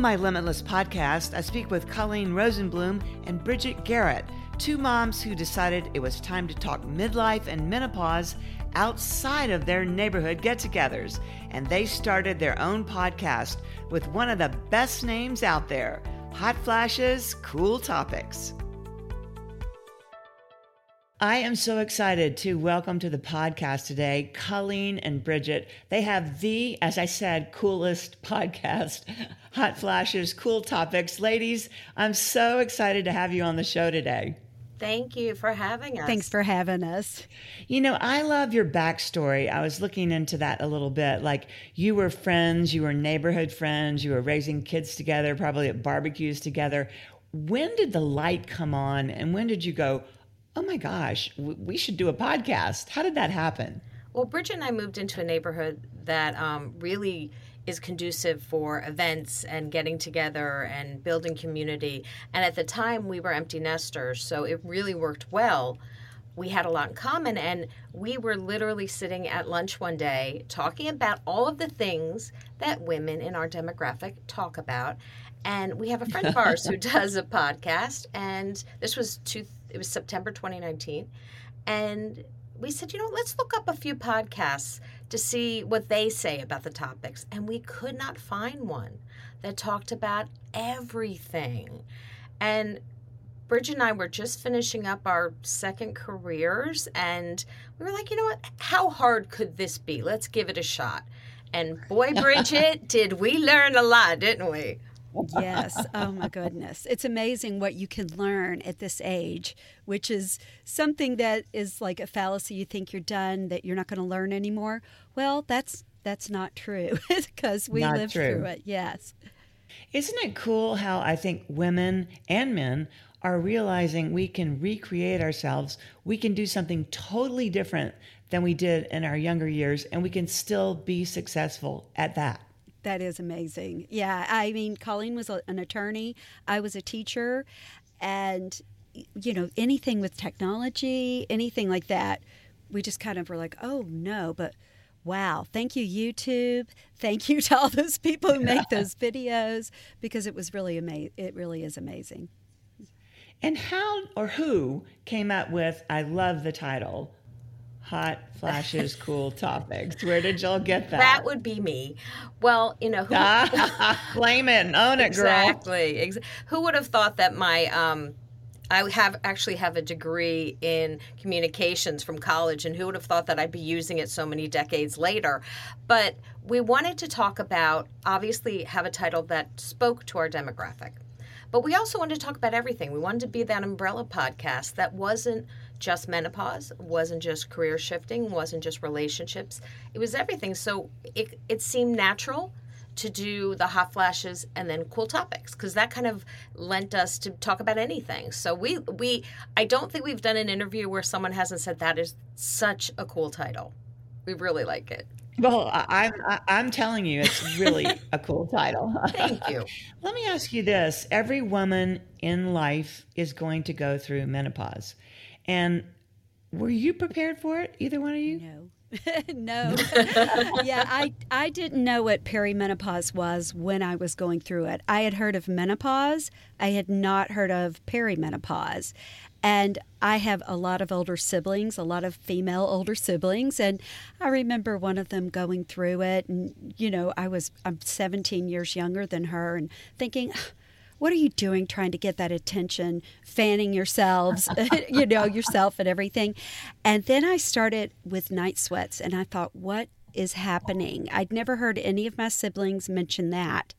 On my Limitless podcast, I speak with Colleen Rosenblum and Bridgett Garrett, two moms who decided it was time to talk midlife and menopause outside of their neighborhood get togethers. And they started their own podcast with one of the best names out there Hot Flashes, Cool Topics. I am so excited to welcome to the podcast today Colleen and Bridgett. They have the, as I said, coolest podcast, Hot Flashes, Cool Topics. Ladies, I'm so excited to have you on the show today. Thank you for having us. Thanks for having us. You know, I love your backstory. I was looking into that a little bit. Like, you were friends, you were neighborhood friends, you were raising kids together, probably at barbecues together. When did the light come on, and when did you go, oh my gosh, we should do a podcast. How did that happen? Well, Bridgett and I moved into a neighborhood that um, really is conducive for events and getting together and building community. And at the time, we were empty nesters, so it really worked well. We had a lot in common, and we were literally sitting at lunch one day talking about all of the things that women in our demographic talk about. And we have a friend of ours who does a podcast, and this was two it was September 2019. And we said, you know, let's look up a few podcasts to see what they say about the topics. And we could not find one that talked about everything. And Bridgett and I were just finishing up our second careers, and we were like, you know what? How hard could this be? Let's give it a shot. And boy, Bridgett, did we learn a lot, didn't we? Yes. Oh my goodness. It's amazing what you can learn at this age, which is something that is like a fallacy. You think you're done, that you're not going to learn anymore. Well, that's that's not true because we not lived true. through it. Yes. Isn't it cool how I think women and men are realizing we can recreate ourselves? We can do something totally different than we did in our younger years, and we can still be successful at that. That is amazing. Yeah, I mean, Colleen was a, an attorney. I was a teacher, and you know, anything with technology, anything like that, we just kind of were like, oh no, but wow, thank you, YouTube. Thank you to all those people who make those videos because it was really amazing. It really is amazing. And how or who came up with, I love the title, hot flashes, cool topics. Where did y'all get that? That would be me. Well, you know, who, claim it, own it, girl. Exactly. Ex- who would have thought that my um, I have actually have a degree in communications from college, and who would have thought that I'd be using it so many decades later? But we wanted to talk about obviously have a title that spoke to our demographic. But we also wanted to talk about everything. We wanted to be that umbrella podcast that wasn't just menopause, wasn't just career shifting, wasn't just relationships. It was everything. So it, it seemed natural to do the hot flashes and then cool topics because that kind of lent us to talk about anything. So we we I don't think we've done an interview where someone hasn't said that is such a cool title. We really like it. Well, I'm I'm telling you, it's really a cool title. Thank you. Let me ask you this: Every woman in life is going to go through menopause. And were you prepared for it, either one of you? No. no. yeah, I I didn't know what perimenopause was when I was going through it. I had heard of menopause. I had not heard of perimenopause. And I have a lot of older siblings, a lot of female older siblings, and I remember one of them going through it and you know, I was I'm 17 years younger than her and thinking what are you doing trying to get that attention, fanning yourselves, you know, yourself and everything? And then I started with night sweats and I thought, what is happening? I'd never heard any of my siblings mention that.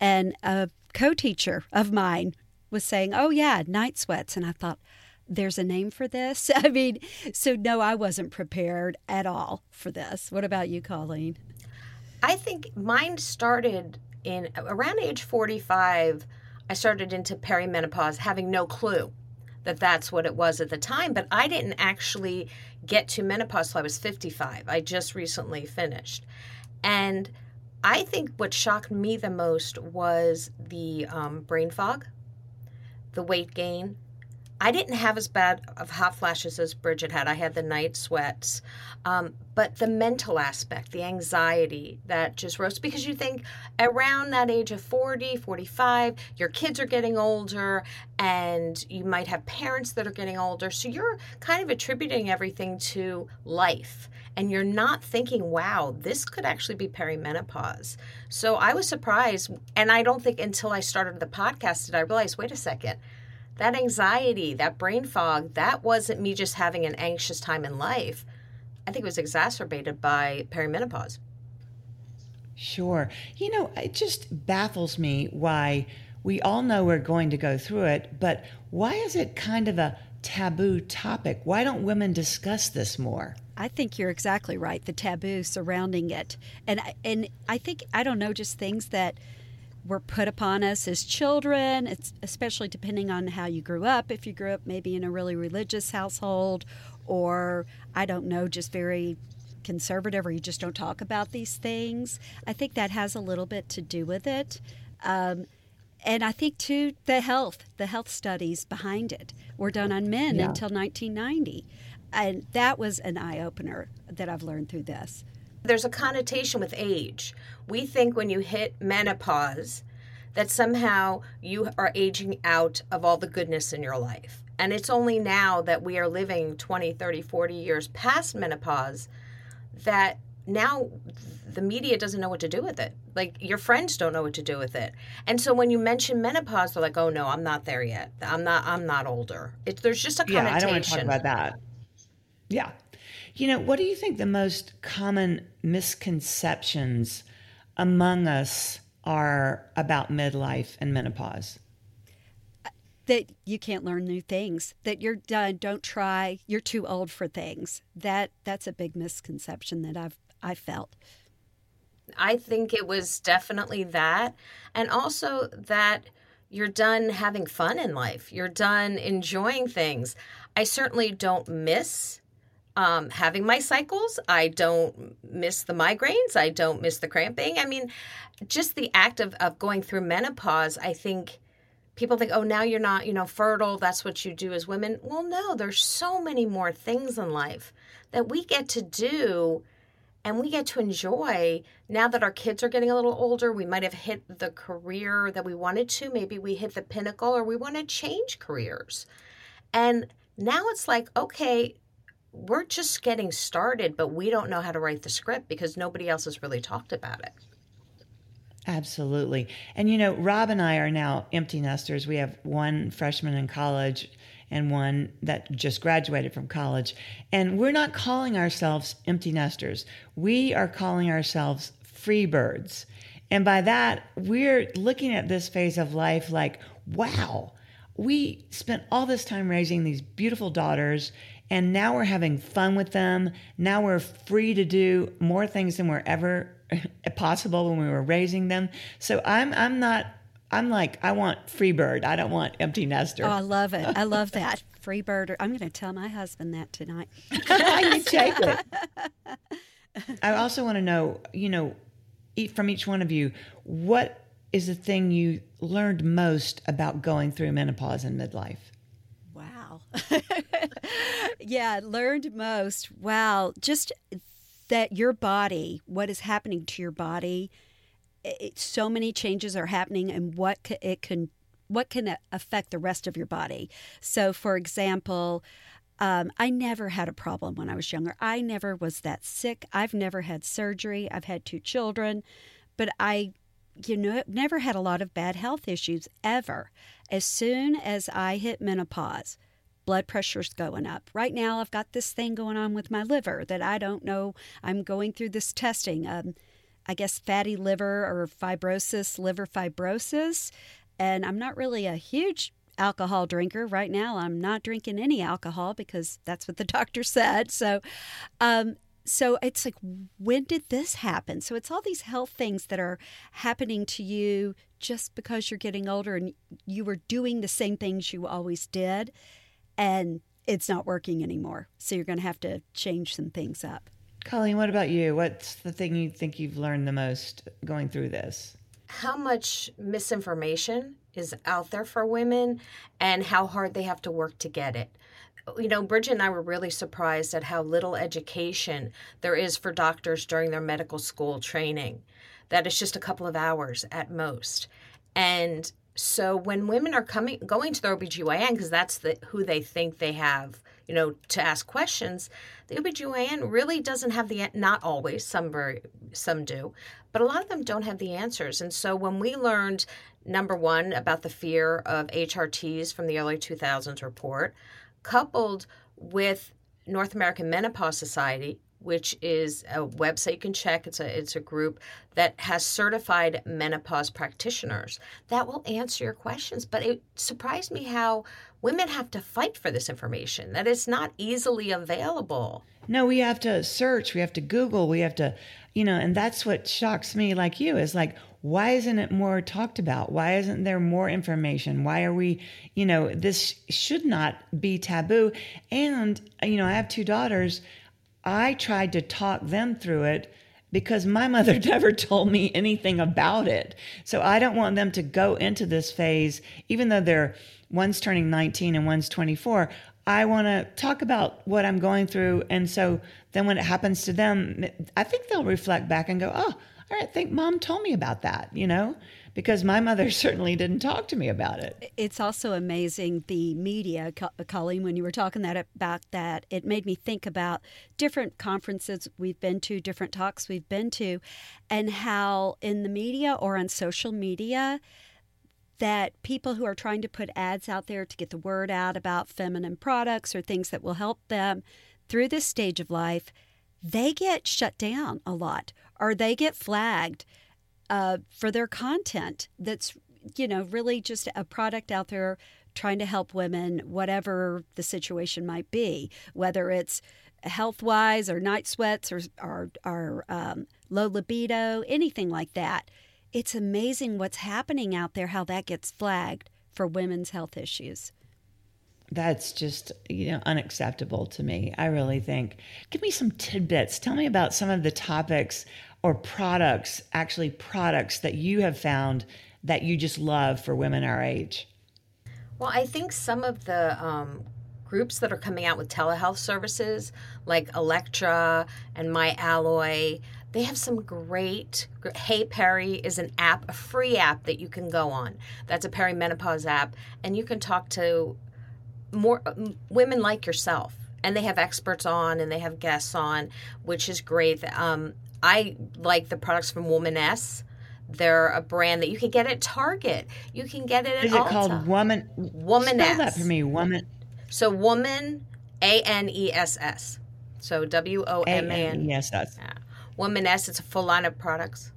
And a co teacher of mine was saying, oh, yeah, night sweats. And I thought, there's a name for this. I mean, so no, I wasn't prepared at all for this. What about you, Colleen? I think mine started in around age 45. I started into perimenopause having no clue that that's what it was at the time, but I didn't actually get to menopause till I was 55. I just recently finished. And I think what shocked me the most was the um, brain fog, the weight gain, I didn't have as bad of hot flashes as Bridgett had. I had the night sweats. Um, but the mental aspect, the anxiety that just rose because you think around that age of 40, 45, your kids are getting older and you might have parents that are getting older. So you're kind of attributing everything to life and you're not thinking, wow, this could actually be perimenopause. So I was surprised. And I don't think until I started the podcast did I realize, wait a second that anxiety, that brain fog, that wasn't me just having an anxious time in life. I think it was exacerbated by perimenopause. Sure. You know, it just baffles me why we all know we're going to go through it, but why is it kind of a taboo topic? Why don't women discuss this more? I think you're exactly right. The taboo surrounding it, and and I think I don't know, just things that were put upon us as children, it's especially depending on how you grew up. If you grew up maybe in a really religious household, or I don't know, just very conservative, or you just don't talk about these things, I think that has a little bit to do with it. Um, and I think too the health, the health studies behind it were done on men yeah. until 1990, and that was an eye opener that I've learned through this. There's a connotation with age. We think when you hit menopause that somehow you are aging out of all the goodness in your life. And it's only now that we are living 20, 30, 40 years past menopause that now the media doesn't know what to do with it. Like your friends don't know what to do with it. And so when you mention menopause, they're like, "Oh no, I'm not there yet. I'm not. I'm not older." It's there's just a connotation. Yeah, I don't want to talk about that. Yeah, you know, what do you think the most common misconceptions among us are about midlife and menopause? That you can't learn new things, that you're done, don't try, you're too old for things. That that's a big misconception that I've I felt. I think it was definitely that and also that you're done having fun in life. You're done enjoying things. I certainly don't miss um, having my cycles. I don't miss the migraines. I don't miss the cramping. I mean, just the act of, of going through menopause, I think people think, oh, now you're not, you know, fertile. That's what you do as women. Well, no, there's so many more things in life that we get to do and we get to enjoy now that our kids are getting a little older. We might have hit the career that we wanted to. Maybe we hit the pinnacle or we want to change careers. And now it's like, okay, we're just getting started, but we don't know how to write the script because nobody else has really talked about it. Absolutely. And you know, Rob and I are now empty nesters. We have one freshman in college and one that just graduated from college. And we're not calling ourselves empty nesters. We are calling ourselves free birds. And by that, we're looking at this phase of life like, wow, we spent all this time raising these beautiful daughters and now we're having fun with them. Now we're free to do more things than were ever possible when we were raising them. So I'm I'm not I'm like I want free bird. I don't want empty nester. Oh, I love it. I love that free bird. I'm going to tell my husband that tonight. you take it. I also want to know, you know, from each one of you, what is the thing you learned most about going through menopause and midlife? yeah, learned most. Wow, just that your body, what is happening to your body, it, so many changes are happening, and what it can what can affect the rest of your body. So, for example. Um, I never had a problem when I was younger. I never was that sick. I've never had surgery. I've had two children, but I you know, never had a lot of bad health issues ever. As soon as I hit menopause, blood pressure's going up. Right now, I've got this thing going on with my liver that I don't know. I'm going through this testing. Um, I guess fatty liver or fibrosis, liver fibrosis. And I'm not really a huge alcohol drinker right now. I'm not drinking any alcohol because that's what the doctor said. So, um, so it's like, when did this happen? So it's all these health things that are happening to you just because you're getting older and you were doing the same things you always did and it's not working anymore. So you're going to have to change some things up. Colleen, what about you? What's the thing you think you've learned the most going through this? How much misinformation is out there for women and how hard they have to work to get it. You know, Bridgett and I were really surprised at how little education there is for doctors during their medical school training. That it's just a couple of hours at most. And so when women are coming going to their OBGYN because that's the who they think they have you know, to ask questions, the OBGYN really doesn't have the, not always, some very, some do, but a lot of them don't have the answers. And so when we learned, number one, about the fear of HRTs from the early 2000s report, coupled with North American Menopause Society, which is a website you can check. It's a it's a group that has certified menopause practitioners that will answer your questions. But it surprised me how women have to fight for this information, that it's not easily available. No, we have to search, we have to Google, we have to, you know, and that's what shocks me, like you, is like, why isn't it more talked about? Why isn't there more information? Why are we, you know, this should not be taboo. And, you know, I have two daughters. I tried to talk them through it because my mother never told me anything about it. So I don't want them to go into this phase, even though they're one's turning 19 and one's 24. I want to talk about what I'm going through. And so then when it happens to them, I think they'll reflect back and go, oh, I think mom told me about that, you know, because my mother certainly didn't talk to me about it. It's also amazing the media, uh, Colleen, when you were talking that about that, it made me think about different conferences we've been to, different talks we've been to, and how in the media or on social media, that people who are trying to put ads out there to get the word out about feminine products or things that will help them through this stage of life, they get shut down a lot or they get flagged uh, for their content that's, you know, really just a product out there trying to help women, whatever the situation might be, whether it's health wise or night sweats or, or, or um, low libido, anything like that it's amazing what's happening out there, how that gets flagged for women's health issues. That's just, you know, unacceptable to me. I really think. Give me some tidbits. Tell me about some of the topics or products, actually products that you have found that you just love for women our age. Well, I think some of the um, groups that are coming out with telehealth services like Elektra and My Alloy, they have some great. Hey Perry is an app, a free app that you can go on. That's a perimenopause app, and you can talk to more women like yourself. And they have experts on, and they have guests on, which is great. Um, I like the products from Womaness. They're a brand that you can get at Target. You can get it at Is it Ulta. called Woman? Womaness. Spell that for me. Woman. So woman, A N E S S. So W O M A N. Yes, that's. Womaness. It's a full line of products.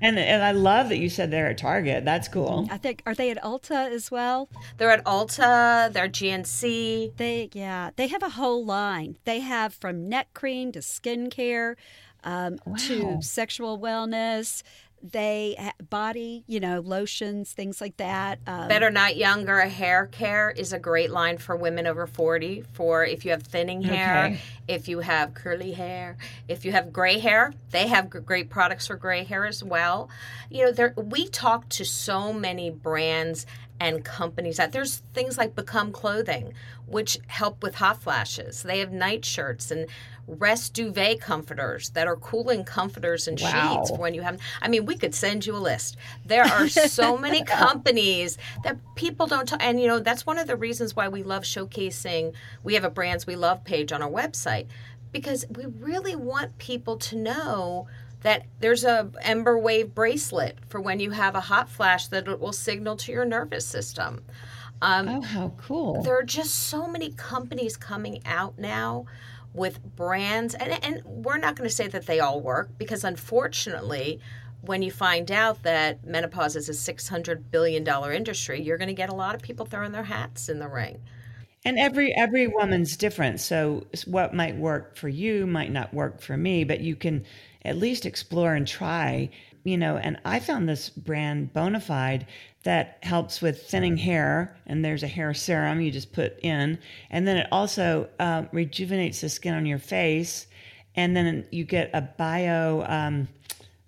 And and I love that you said they're at Target. That's cool. I think are they at Ulta as well? They're at Ulta. They're GNC. They yeah. They have a whole line. They have from neck cream to skincare. Um, wow. to sexual wellness they body, you know, lotions, things like that. Um, Better not younger. Hair care is a great line for women over 40 for if you have thinning hair, okay. if you have curly hair, if you have gray hair, they have great products for gray hair as well. You know, there we talk to so many brands and companies that there's things like Become Clothing, which help with hot flashes. They have night shirts and rest duvet comforters that are cooling comforters and wow. sheets when you have. I mean, we could send you a list. There are so many companies that people don't. T- and you know, that's one of the reasons why we love showcasing. We have a brands we love page on our website because we really want people to know that there's a Embr Wave bracelet for when you have a hot flash that it will signal to your nervous system. Um, oh, how cool! There are just so many companies coming out now with brands, and, and we're not going to say that they all work because unfortunately, when you find out that menopause is a $600 billion industry, you're going to get a lot of people throwing their hats in the ring. And every every woman's different. So what might work for you might not work for me, but you can at least explore and try, you know, and I found this brand Bonafide that helps with thinning hair, and there's a hair serum you just put in, and then it also uh, rejuvenates the skin on your face, and then you get a bio. Um,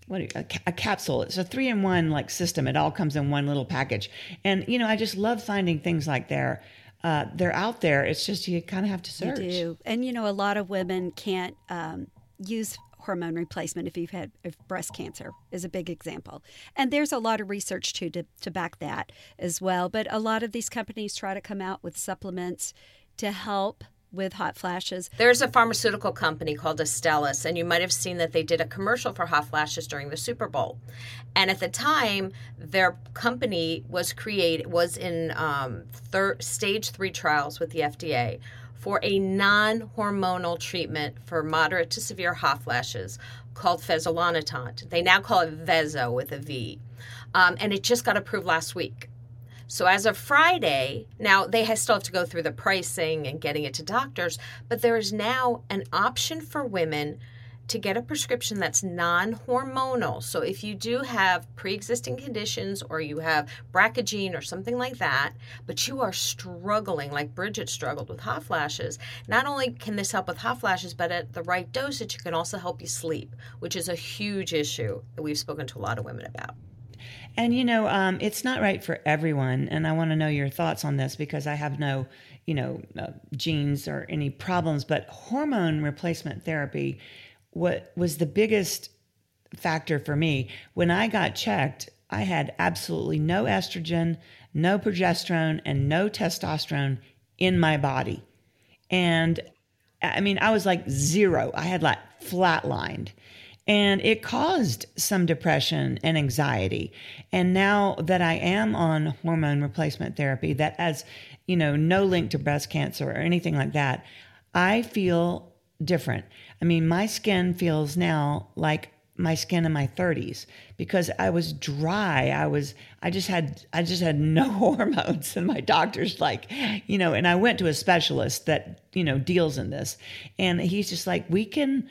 what a, a, capsule. It's a three in one like system. It all comes in one little package. And you know, I just love finding things like there. Uh, they're out there. It's just you kind of have to search. You do, and you know, a lot of women can't um, use hormone replacement if you've had if breast cancer is a big example and there's a lot of research too to, to back that as well but a lot of these companies try to come out with supplements to help with hot flashes. There's a pharmaceutical company called Astellas, and you might have seen that they did a commercial for hot flashes during the Super Bowl. And at the time, their company was created was in um, third stage three trials with the FDA for a non-hormonal treatment for moderate to severe hot flashes called fezolinetant. They now call it Veozah with a V, um, and it just got approved last week. So as of Friday, now they still have to go through the pricing and getting it to doctors, but there is now an option for women to get a prescription that's non-hormonal. So if you do have pre-existing conditions or you have BRCA gene or something like that, but you are struggling like Bridgett struggled with hot flashes, not only can this help with hot flashes, but at the right dosage it can also help you sleep, which is a huge issue that we've spoken to a lot of women about. And you know, um, it's not right for everyone. And I want to know your thoughts on this because I have no, you know, uh, genes or any problems. But hormone replacement therapy, what was the biggest factor for me when I got checked? I had absolutely no estrogen, no progesterone, and no testosterone in my body. And I mean, I was like zero. I had like flatlined and it caused some depression and anxiety. And now that I am on hormone replacement therapy, that has, you know, no link to breast cancer or anything like that, I feel different. I mean, my skin feels now like my skin in my 30s because I was dry. I was I just had I just had no hormones and my doctor's like, you know, and I went to a specialist that, you know, deals in this. And he's just like, "We can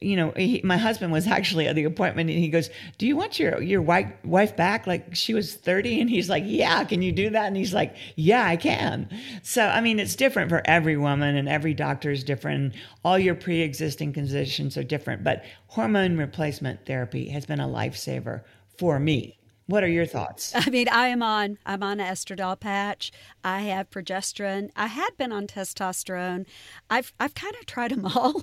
you know, he, my husband was actually at the appointment and he goes, "Do you want your your wife wife back like she was 30?" And he's like, "Yeah, can you do that?" And he's like, "Yeah, I can." So, I mean, it's different for every woman and every doctor is different. All your pre-existing conditions are different, but hormone replacement therapy has been a lifesaver for me. What are your thoughts? I mean, I am on I'm on an estradiol patch. I have progesterone. I had been on testosterone. I've I've kind of tried them all.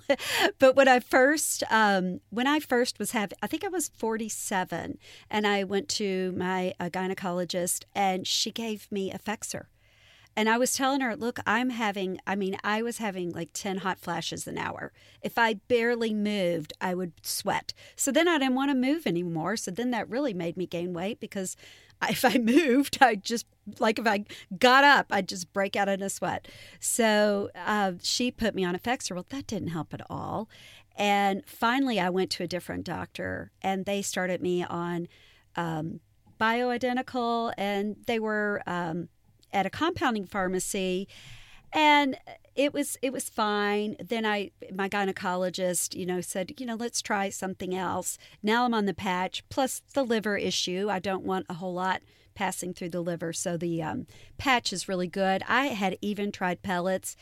but when I first um, when I first was having, I think I was 47, and I went to my gynecologist, and she gave me Effexor and I was telling her, look, I'm having, I mean, I was having like 10 hot flashes an hour. If I barely moved, I would sweat. So then I didn't want to move anymore. So then that really made me gain weight because if I moved, I just, like if I got up, I'd just break out in a sweat. So uh, she put me on Effexor. Well, that didn't help at all. And finally, I went to a different doctor and they started me on um, bioidentical and they were, um, at a compounding pharmacy and it was it was fine. Then i my gynecologist you know said you know let's try something else. Now i'm on the patch plus the liver issue. I don't want a whole lot passing through the liver so the um, patch is really good. I had even tried pellets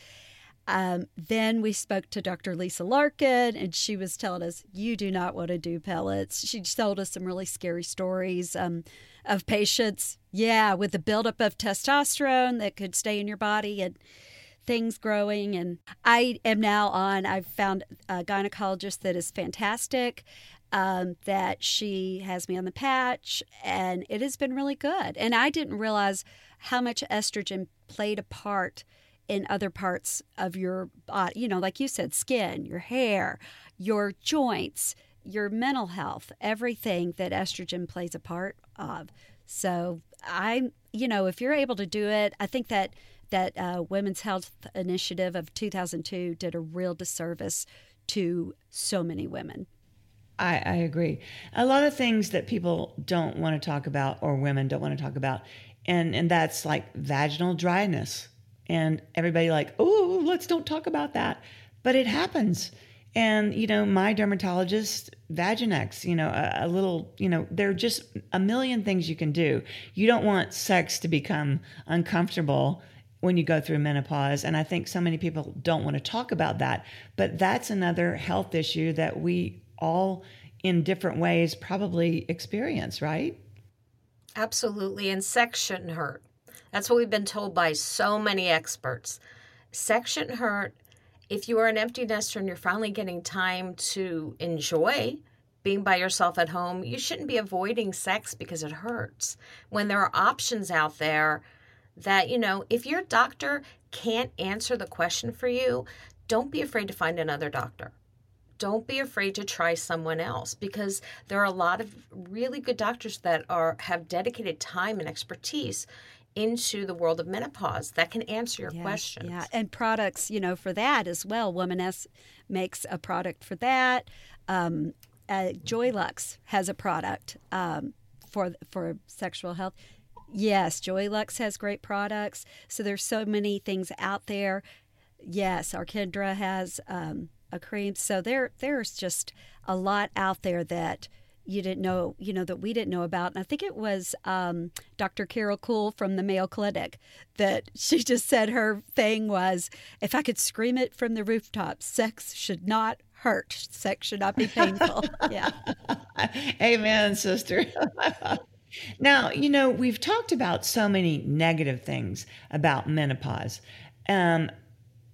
um, then we spoke to Dr. Lisa Larkin, and she was telling us, You do not want to do pellets. She told us some really scary stories. Um, of patients, yeah, with the buildup of testosterone that could stay in your body and things growing. And I am now on, I've found a gynecologist that is fantastic. Um, that she has me on the patch, and it has been really good. And I didn't realize how much estrogen played a part in other parts of your body, you know, like you said, skin, your hair, your joints, your mental health, everything that estrogen plays a part of. So I, you know, if you're able to do it, I think that that uh, Women's Health Initiative of 2002 did a real disservice to so many women. I, I agree. A lot of things that people don't want to talk about, or women don't want to talk about, and and that's like vaginal dryness, and everybody like, oh, let's don't talk about that, but it happens and, you know, my dermatologist, Vaginex, you know, a, a, little, you know, there are just a million things you can do. You don't want sex to become uncomfortable when you go through menopause. And I think so many people don't want to talk about that. But that's another health issue that we all, in different ways probably experience, right? Absolutely. And sex shouldn't hurt. That's what we've been told by so many experts. Shouldn't hurt. If you are an empty nester and you're finally getting time to enjoy being by yourself at home, you shouldn't be avoiding sex because it hurts. When there are options out there that, you know, if your doctor can't answer the question for you, don't be afraid to find another doctor don't be afraid to try someone else because there are a lot of really good doctors that are have dedicated time and expertise into the world of menopause that can answer your yes, questions. Yeah, and products, you know, for that as well. Womaness makes a product for that. Um, uh, Joylux has a product um, for for sexual health. Yes, Joylux has great products. So there's so many things out there. Yes, Arkindra has um, a cream. So there there's just a lot out there that you didn't know, you know, that we didn't know about. And I think it was um, Dr. Carol Cool from the Mayo Clinic that she just said her thing was if I could scream it from the rooftops, sex should not hurt. Sex should not be painful. yeah. Amen, sister. now, you know, we've talked about so many negative things about menopause. Um,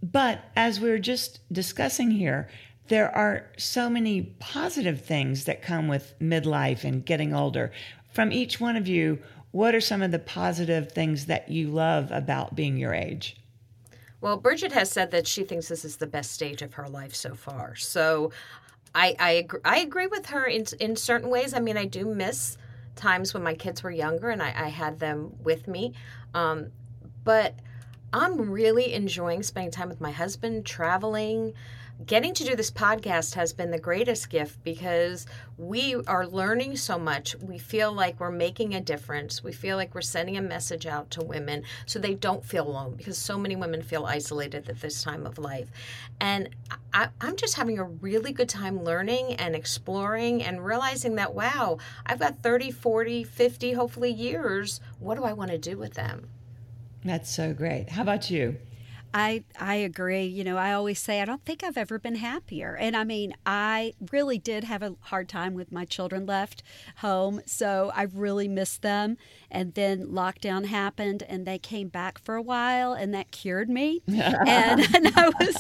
but as we are just discussing here, there are so many positive things that come with midlife and getting older. From each one of you, what are some of the positive things that you love about being your age? Well, Bridgett has said that she thinks this is the best stage of her life so far. So I, I, agree, I agree with her in, in certain ways. I mean, I do miss times when my kids were younger and I, I had them with me. Um, but I'm really enjoying spending time with my husband, traveling. Getting to do this podcast has been the greatest gift because we are learning so much. We feel like we're making a difference. We feel like we're sending a message out to women so they don't feel alone because so many women feel isolated at this time of life. And I, am just having a really good time learning and exploring and realizing that, wow, I've got 30, 40, 50, hopefully years. What do I want to do with them? That's so great. How about you? I I agree. You know, I always say I don't think I've ever been happier. And I mean, I really did have a hard time with my children left home, so I really missed them. And then lockdown happened and they came back for a while and that cured me. and, and I was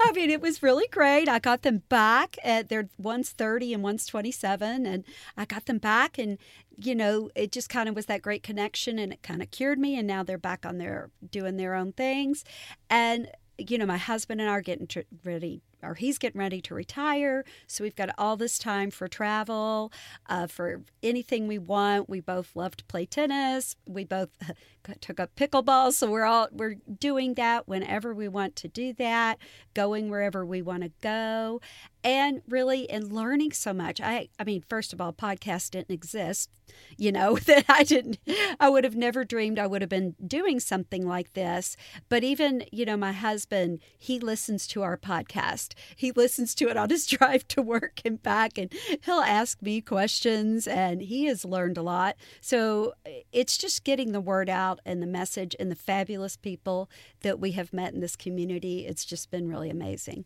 I mean, it was really great. I got them back at their one's 30 and one's 27 and I got them back and you know, it just kind of was that great connection and it kind of cured me. And now they're back on their doing their own things. And, you know, my husband and I are getting ready or he's getting ready to retire. So we've got all this time for travel, uh, for anything we want. We both love to play tennis. We both took up pickleball, so we're all we're doing that whenever we want to do that, going wherever we want to go, and really in learning so much. I I mean, first of all, podcast didn't exist, you know, that I didn't I would have never dreamed I would have been doing something like this. But even, you know, my husband, he listens to our podcast. He listens to it on his drive to work and back and he'll ask me questions and he has learned a lot. So it's just getting the word out and the message and the fabulous people that we have met in this community. It's just been really amazing.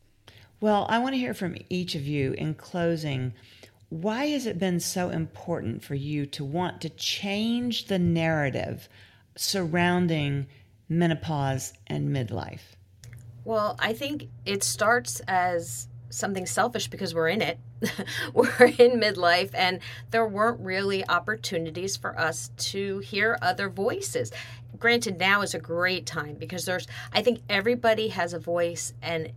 Well, I want to hear from each of you in closing. Why has it been so important for you to want to change the narrative surrounding menopause and midlife? Well, I think it starts as something selfish because we're in it. we're in midlife, and there weren't really opportunities for us to hear other voices. Granted, now is a great time because there's, I think everybody has a voice, and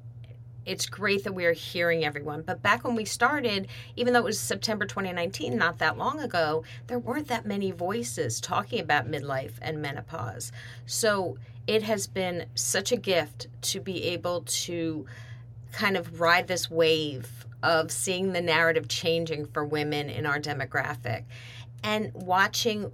it's great that we are hearing everyone. But back when we started, even though it was September 2019, not that long ago, there weren't that many voices talking about midlife and menopause. So it has been such a gift to be able to kind of ride this wave of seeing the narrative changing for women in our demographic and watching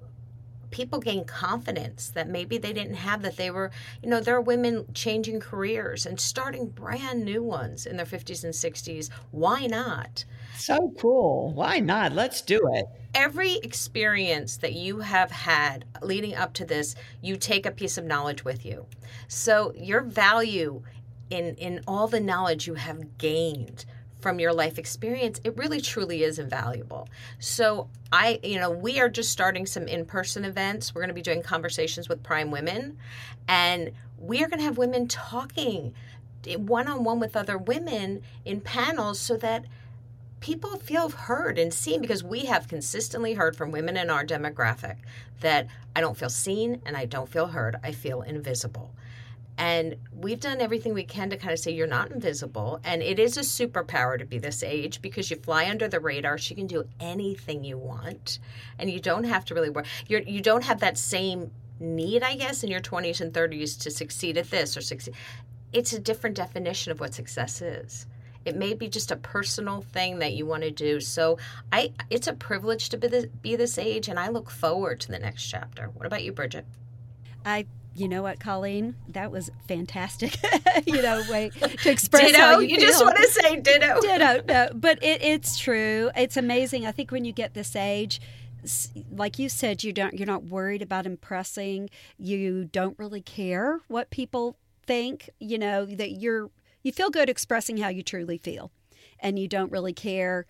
people gain confidence that maybe they didn't have that. They were you know there are women changing careers and starting brand new ones in their 50s and 60s why not? So cool. Why not? Let's do it. Every experience that you have had leading up to this you take a piece of knowledge with you. So your value in in all the knowledge you have gained from your life experience, it really truly is invaluable. So I, you know, we are just starting some in-person events. We're going to be doing conversations with prime women and we are going to have women talking eh, one-on-one with other women in panels so that people feel heard and seen because we have consistently heard from women in our demographic that I don't feel seen and I don't feel heard. I feel invisible. And we've done everything we can to kind of say you're not invisible. And it is a superpower to be this age because you fly under the radar. She can do anything you want. And you don't have to really work. You're, you don't have that same need, I guess, in your 20s and 30s to succeed at this or succeed. It's a different definition of what success is. It may be just a personal thing that you want to do. So I, it's a privilege to be this, be this age, and I look forward to the next chapter. What about you, Bridgett? I you know what, Colleen? That was fantastic. you know, way to express ditto. how you, you feel. just want to say ditto. Ditto. No, but it, it's true. It's amazing. I think when you get this age, like you said, you don't. You're not worried about impressing. You don't really care what people think. You know that you're you feel good expressing how you truly feel and you don't really care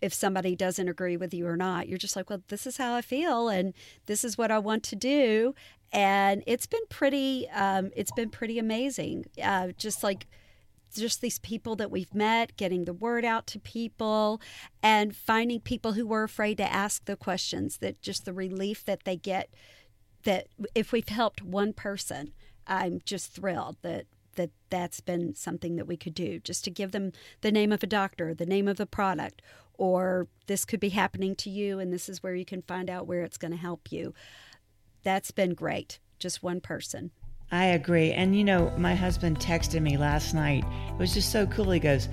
if somebody doesn't agree with you or not. You're just like, well, this is how I feel, and this is what I want to do, and it's been pretty, um, it's been pretty amazing. Uh, just like, just these people that we've met, getting the word out to people, and finding people who were afraid to ask the questions. That just the relief that they get. That if we've helped one person, I'm just thrilled that that that's been something that we could do just to give them the name of a doctor, the name of the product, or this could be happening to you and this is where you can find out where it's going to help you. That's been great. Just one person. I agree. And you know, my husband texted me last night. It was just so cool. He goes,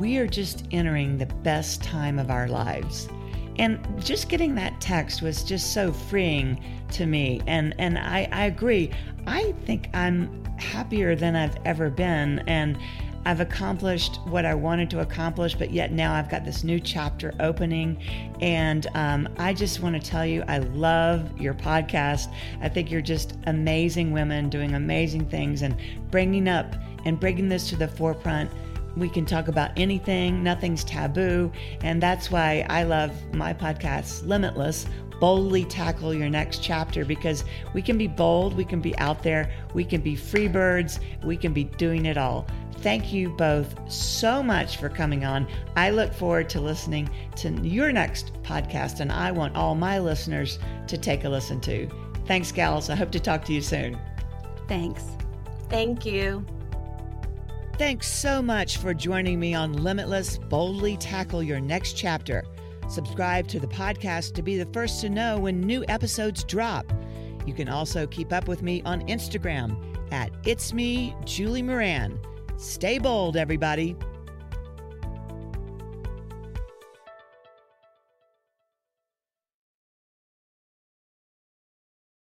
We are just entering the best time of our lives. And just getting that text was just so freeing to me. And and I, I agree. I think I'm happier than I've ever been. And I've accomplished what I wanted to accomplish, but yet now I've got this new chapter opening. And um, I just want to tell you, I love your podcast. I think you're just amazing women doing amazing things and bringing up and bringing this to the forefront we can talk about anything, nothing's taboo. And that's why I love my podcast, Limitless. Boldly tackle your next chapter because we can be bold, we can be out there, we can be free birds, we can be doing it all. Thank you both so much for coming on. I look forward to listening to your next podcast, and I want all my listeners to take a listen to. Thanks, gals. I hope to talk to you soon. Thanks. Thank you. Thanks so much for joining me on Limitless Boldly Tackle Your Next Chapter. Subscribe to the podcast to be the first to know when new episodes drop. You can also keep up with me on Instagram at It's Me, Julie Moran. Stay bold, everybody.